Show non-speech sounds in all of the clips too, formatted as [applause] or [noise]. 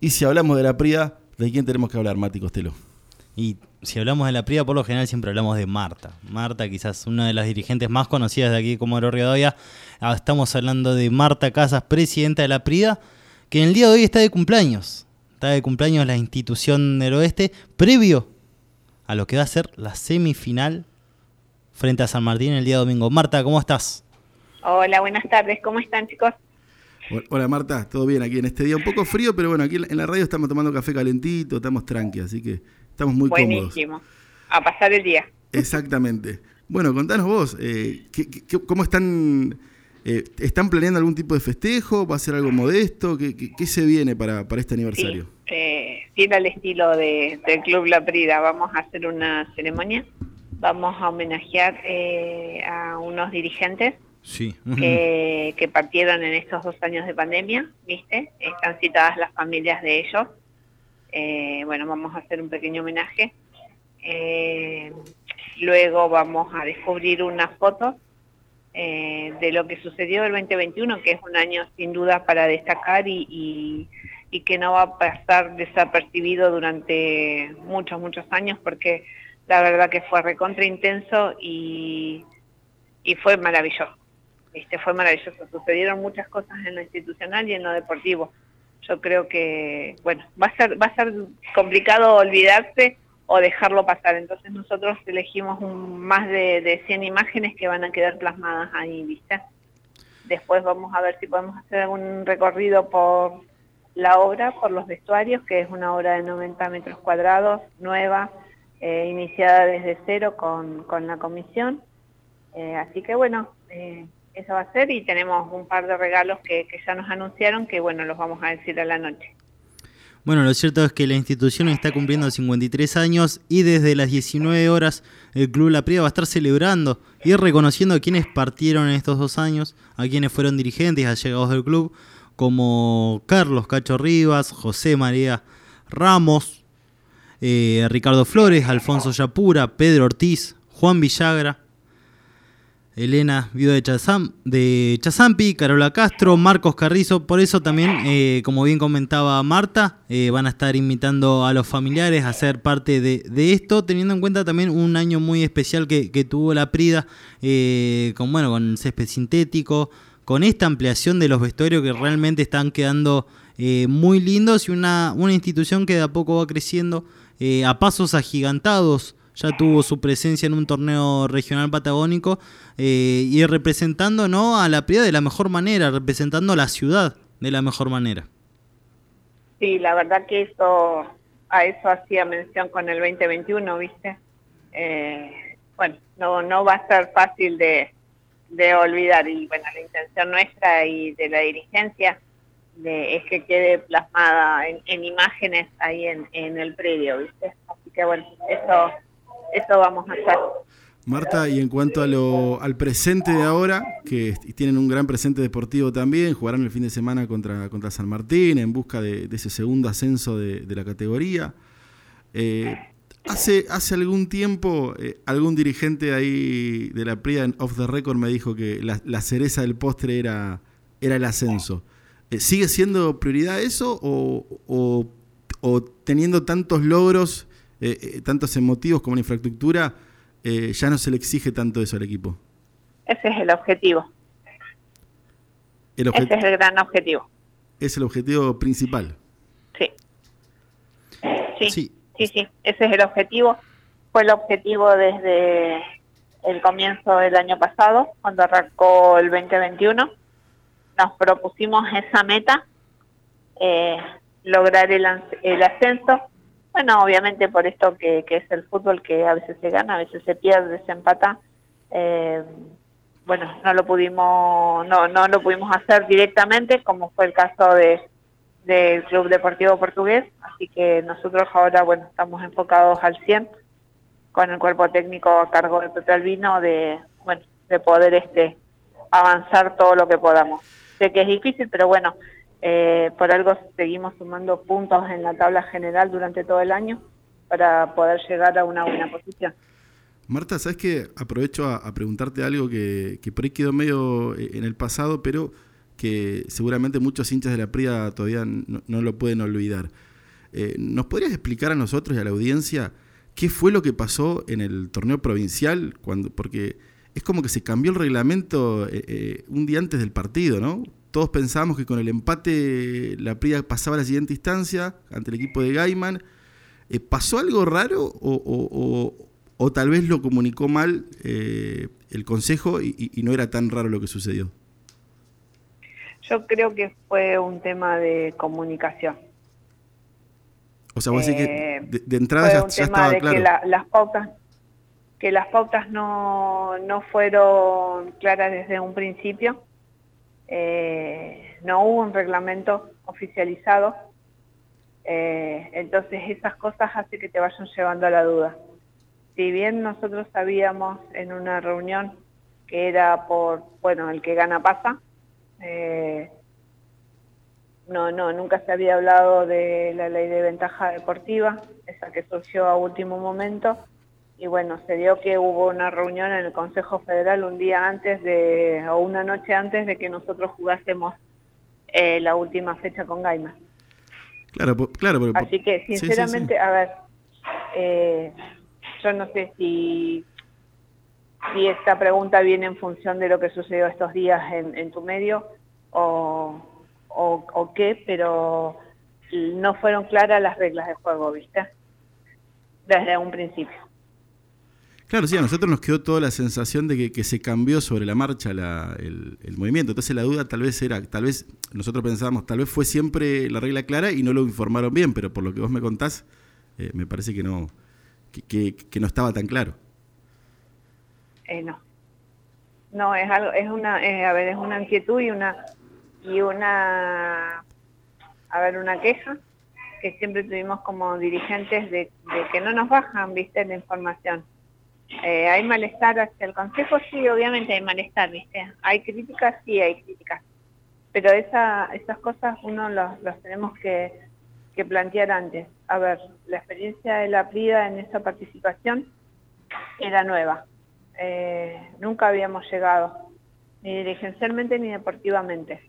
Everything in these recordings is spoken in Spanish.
Y si hablamos de la Prida, ¿de quién tenemos que hablar, Mati Costello? Y si hablamos de la Prida, por lo general siempre hablamos de Marta. Marta, quizás una de las dirigentes más conocidas de aquí como Rivadavia. Ah, estamos hablando de Marta Casas, presidenta de la Prida, que en el día de hoy está de cumpleaños. Está de cumpleaños la institución del oeste, previo a lo que va a ser la semifinal frente a San Martín el día domingo. Marta, ¿cómo estás? Hola, buenas tardes. ¿Cómo están, chicos? Hola Marta, todo bien aquí en este día un poco frío, pero bueno, aquí en la radio estamos tomando café calentito, estamos tranqui, así que estamos muy Buenísimo. A pasar el día. Exactamente. Bueno, contanos vos, eh, cómo están, eh, están planeando algún tipo de festejo? ¿Va a ser algo modesto? ¿Qué, se viene para, para este aniversario? Sí, eh, el estilo de, del Club La Prida. Vamos a hacer una ceremonia, vamos a homenajear eh, a unos dirigentes sí. que, partieron en estos dos años de pandemia, ¿viste? Están citadas las familias de ellos. Eh, bueno, vamos a hacer un pequeño homenaje. Eh, luego vamos a descubrir unas fotos eh, de lo que sucedió el 2021, que es un año sin duda para destacar y, y, que no va a pasar desapercibido durante muchos, muchos años, porque la verdad que fue recontra intenso y, y fue maravilloso. Este, fue maravilloso. Sucedieron muchas cosas en lo institucional y en lo deportivo. Yo creo que, bueno, va a ser, va a ser complicado olvidarse o dejarlo pasar. Entonces nosotros elegimos más de, de 100 imágenes que van a quedar plasmadas ahí, ¿viste? Después vamos a ver si podemos hacer algún recorrido por la obra, por los vestuarios, que es una obra de 90 metros cuadrados, nueva, eh, iniciada desde cero con, con la comisión. Eh, así que bueno, eh, eso va a ser y tenemos un par de regalos que, ya nos anunciaron que bueno, los vamos a decir a la noche. Bueno, lo cierto es que la institución está cumpliendo 53 años y desde las 19 horas el Club La Prida va a estar celebrando y reconociendo a quienes partieron en estos dos años, a quienes fueron dirigentes, allegados del club, como Carlos Cacho Rivas, José María Ramos, eh, Ricardo Flores, Alfonso Yapura, Pedro Ortiz, Juan Villagra, Elena, viuda de, Chazam, de Chazampi, Carola Castro, Marcos Carrizo. Por eso también, eh, como bien comentaba Marta, eh, van a estar invitando a los familiares a ser parte de, esto, teniendo en cuenta también un año muy especial que, tuvo la Prida, eh, con, bueno, con césped sintético, con esta ampliación de los vestuarios que realmente están quedando muy lindos y una, una institución que de a poco va creciendo a pasos agigantados ya tuvo su presencia en un torneo regional patagónico eh, y representando ¿no? a la Prida de la mejor manera, representando a la ciudad de la mejor manera. Sí, la verdad que eso a eso hacía mención con el 2021, ¿viste? Eh, bueno, no, no va a ser fácil de, de olvidar y bueno, la intención nuestra y de la dirigencia es que quede plasmada en, en imágenes ahí en, en el predio, ¿viste? Así que bueno, eso eso vamos a hacer. Marta, y en cuanto a lo, al presente de ahora, que tienen un gran presente deportivo también, jugarán el fin de semana contra, contra San Martín en busca de, ese segundo ascenso de, la categoría. Eh, hace, hace algún tiempo, eh, algún dirigente ahí de la PRIA Off the Record me dijo que la, cereza del postre era, era el ascenso. Eh, ¿Sigue siendo prioridad eso o, o teniendo tantos logros eh, eh, tantos emotivos como la infraestructura, eh, ya no se le exige tanto eso al equipo. Ese es el objetivo. Ese es el gran objetivo. Es el objetivo principal. Sí. Sí, sí, sí, ese es el objetivo. Fue el objetivo desde el comienzo del año pasado, cuando arrancó el 2021. Nos propusimos esa meta, lograr el, el ascenso bueno, obviamente por esto que, es el fútbol que a veces se gana, a veces se pierde, se empata. Eh, bueno, no lo pudimos no no lo pudimos hacer directamente como fue el caso de del Club Deportivo Portugués, así que nosotros ahora bueno, estamos enfocados al 100 con el cuerpo técnico a cargo de Pepe Albino de bueno, de poder este avanzar todo lo que podamos. Sé que es difícil, pero bueno, eh, por algo seguimos sumando puntos en la tabla general durante todo el año para poder llegar a una buena posición. Marta, ¿sabes qué? Aprovecho a, preguntarte algo que, por ahí quedó medio eh, en el pasado, pero que seguramente muchos hinchas de la Prida todavía no, lo pueden olvidar. Eh, ¿Nos podrías explicar a nosotros y a la audiencia qué fue lo que pasó en el torneo provincial? Cuando, porque es como que se cambió el reglamento eh, un día antes del partido, ¿no? Todos pensábamos que con el empate la Prida pasaba a la siguiente instancia ante el equipo de Gaiman. ¿Pasó algo raro o, o, tal vez lo comunicó mal el consejo y no era tan raro lo que sucedió? Yo creo que fue un tema de comunicación. O sea, vos decís que eh, de, entrada ya, tema de Que las pautas que las pautas no, no fueron claras desde un principio. Eh, no hubo un reglamento oficializado. Eh, entonces esas cosas hacen que te vayan llevando a la duda. Si bien nosotros sabíamos en una reunión que era por, bueno, el que gana pasa, eh, no, no, nunca se había hablado de la ley de ventaja deportiva, esa que surgió a último momento. Y bueno, se dio que hubo una reunión en el Consejo Federal un día antes de, o una noche antes de que nosotros jugásemos eh, la última fecha con Gaima. Claro, claro. Pero, Así que, sinceramente, a ver, eh, yo no sé si si esta pregunta viene en función de lo que sucedió estos días en, tu medio o, o, qué, pero no fueron claras las reglas de juego, ¿viste? Desde un principio. Claro, sí, a nosotros nos quedó toda la sensación de que, se cambió sobre la marcha el, movimiento. Entonces la duda tal vez era, tal vez nosotros pensábamos, tal vez fue siempre la regla clara y no lo informaron bien, pero por lo que vos me contás, eh, me parece que no, que, que no estaba tan claro. Eh, no. No, es algo, es una, a ver, es una inquietud y una, y una, a ver, una queja que siempre tuvimos como dirigentes de, que no nos bajan, viste, la información. Eh, ¿Hay malestar hacia el Consejo? Sí, obviamente hay malestar, ¿viste? ¿Hay críticas? Sí, hay críticas. Pero esa, esas cosas uno los, los tenemos que, plantear antes. A ver, la experiencia de la PRIDA en esa participación era nueva. Eh, nunca habíamos llegado, ni dirigencialmente ni deportivamente.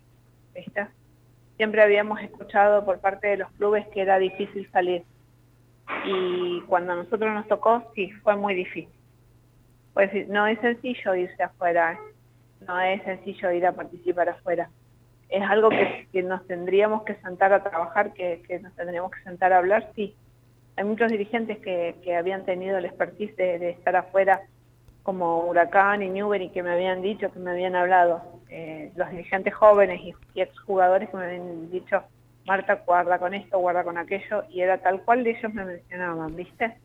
Siempre habíamos escuchado por parte de los clubes que era difícil salir. Y cuando a nosotros nos tocó, sí, fue muy difícil. Pues no es sencillo irse afuera, no es sencillo ir a participar afuera. Es algo que, nos tendríamos que sentar a trabajar, que, nos tendríamos que sentar a hablar, sí. Hay muchos dirigentes que, habían tenido el expertise de estar afuera como Huracán y Newbery que me habían dicho, que me habían hablado, eh, los dirigentes jóvenes y, exjugadores que me habían dicho, Marta, guarda con esto, guarda con aquello, y era tal cual ellos me mencionaban, ¿viste?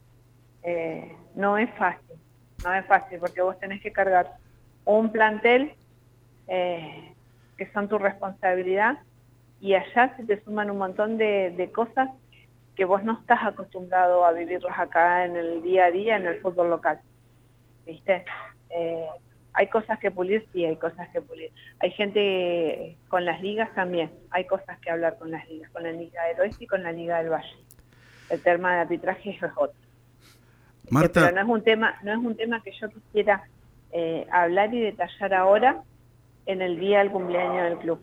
Eh, no es fácil, no es fácil, porque vos tenés que cargar un plantel eh, que son tu responsabilidad, y allá se te suman un montón de, cosas que vos no estás acostumbrado a vivirlas acá en el día a día en el fútbol local. ¿viste? Eh, hay cosas que pulir, sí, hay cosas que pulir. Hay gente con las ligas también, hay cosas que hablar con las ligas, con la Liga del Oeste y con la Liga del Valle. El tema de arbitraje es otro. Marta. Pero no es un tema, no es un tema que yo quisiera eh, hablar y detallar ahora en el día del cumpleaños del club.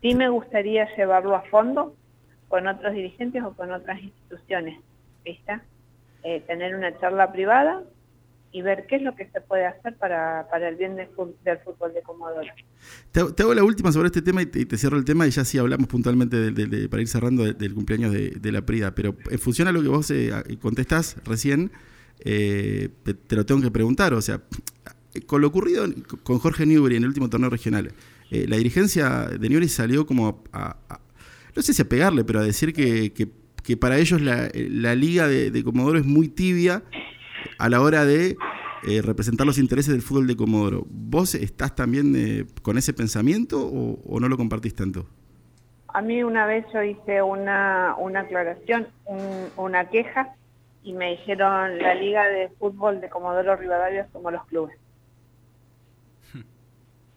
Sí me gustaría llevarlo a fondo con otros dirigentes o con otras instituciones, ¿viste? Eh, tener una charla privada y ver qué es lo que se puede hacer para, para el bien del, fútbol de Comodoro. Te, hago la última sobre este tema y te, cierro el tema y ya sí hablamos puntualmente de, para ir cerrando del cumpleaños de, la Prida, pero en función a lo que vos eh, contestás recién, eh, te, lo tengo que preguntar, o sea, con lo ocurrido con Jorge Newbery en el último torneo regional, eh, la dirigencia de Newbery salió como a, no sé si a pegarle, pero a decir que, para ellos la, liga de Comodoro es muy tibia a la hora de eh, representar los intereses del fútbol de Comodoro. ¿Vos estás también eh, con ese pensamiento o, no lo compartís tanto? A mí una vez yo hice una, una aclaración, una queja, y me dijeron la Liga de Fútbol de Comodoro Rivadavia como los clubes.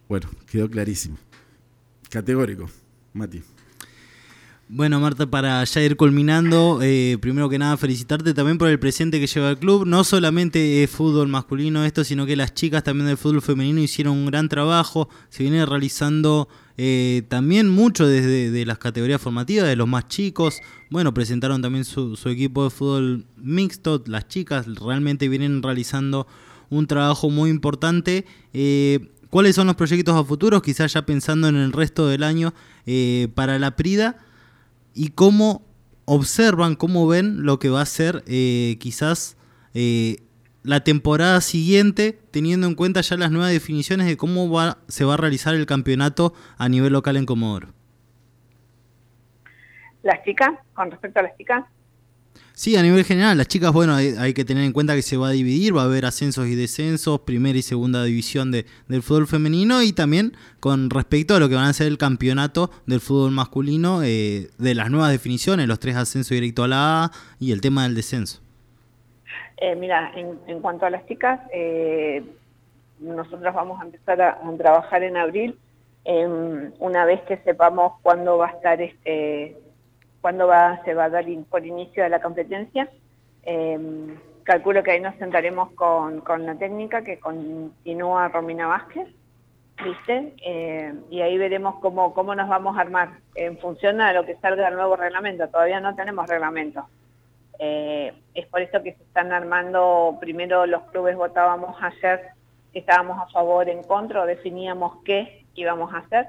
Bueno, quedó clarísimo. Categórico, Mati. Bueno, Marta, para ya ir culminando, eh, primero que nada felicitarte también por el presente que lleva el club. No solamente es fútbol masculino esto, sino que las chicas también del fútbol femenino hicieron un gran trabajo. Se viene realizando eh, también mucho desde de las categorías formativas, de los más chicos. Bueno, presentaron también su, equipo de fútbol mixto. Las chicas realmente vienen realizando un trabajo muy importante. Eh, ¿Cuáles son los proyectos a futuros? Quizás ya pensando en el resto del año eh, para la Prida y cómo observan, cómo ven lo que va a ser quizás la temporada siguiente, teniendo en cuenta ya las nuevas definiciones de cómo va, se va a realizar el campeonato a nivel local en Comodoro. ¿Las chicas? ¿Con respecto a las chicas? Sí, a nivel general, las chicas, bueno, hay, que tener en cuenta que se va a dividir, va a haber ascensos y descensos, primera y segunda división de, del fútbol femenino y también con respecto a lo que van a ser el campeonato del fútbol masculino, eh, de las nuevas definiciones, los tres ascensos directo a la A y el tema del descenso. Eh, mira, en, cuanto a las chicas, eh, nosotros vamos a empezar a, trabajar en abril, una vez que sepamos cuándo va a estar este, cuándo se va a dar por inicio de la competencia. Em, calculo que ahí nos sentaremos con, la técnica que continúa Romina Vázquez, ¿viste? Eh, y ahí veremos cómo, cómo nos vamos a armar en función de lo que salga el nuevo reglamento. Todavía no tenemos reglamento. Eh, es por eso que se están armando, primero los clubes votábamos ayer que estábamos a favor, en contra, definíamos qué íbamos a hacer.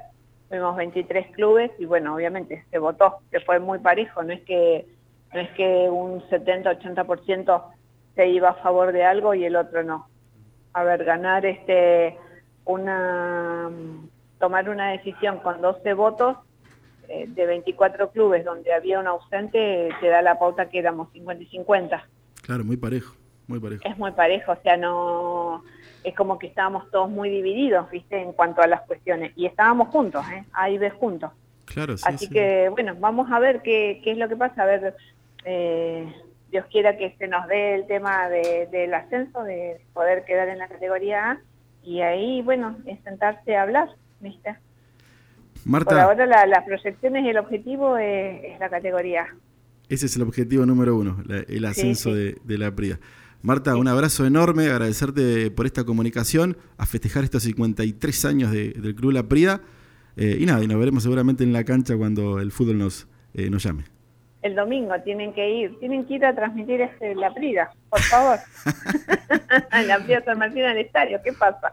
Fuimos 23 clubes y bueno, obviamente se votó, que fue muy parejo, no es que, no es que un 70-80% se iba a favor de algo y el otro no. A ver, ganar este una tomar una decisión con 12 votos eh, de 24 clubes donde había un ausente, te da la pauta que éramos 50 y 50. Claro, muy parejo, muy parejo. Es muy parejo, o sea, no es como que estábamos todos muy divididos, ¿viste? En cuanto a las cuestiones. Y estábamos juntos, ¿eh? Ahí ves juntos. Claro, sí, Así que, bueno, vamos a ver qué, qué es lo que pasa. A ver, eh, Dios quiera que se nos dé el tema del ascenso, de poder quedar en la categoría A. Y ahí, bueno, es sentarse a hablar, ¿viste? Por ahora las proyecciones y el objetivo es, la categoría. Ese es el objetivo número uno, el ascenso De, la PRIA. Marta, un abrazo enorme, agradecerte por esta comunicación, a festejar estos 53 años del Club La Prida. Eh, y nada, y nos veremos seguramente en la cancha cuando el fútbol nos, eh, nos llame. El domingo tienen que ir, tienen que ir a transmitir este, La Prida, por favor. [laughs] [laughs] la Prida San Martín al estadio, ¿qué pasa?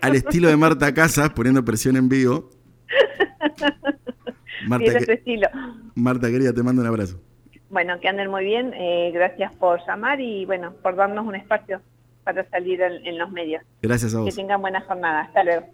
al estilo de Marta Casas, poniendo presión en vivo. [laughs] Marta, estilo. Marta, querida, te mando un abrazo. Bueno, que anden muy bien. Eh, gracias por llamar y bueno, por darnos un espacio para salir en, en los medios. Gracias a vos. Que tengan buena jornada. Hasta luego.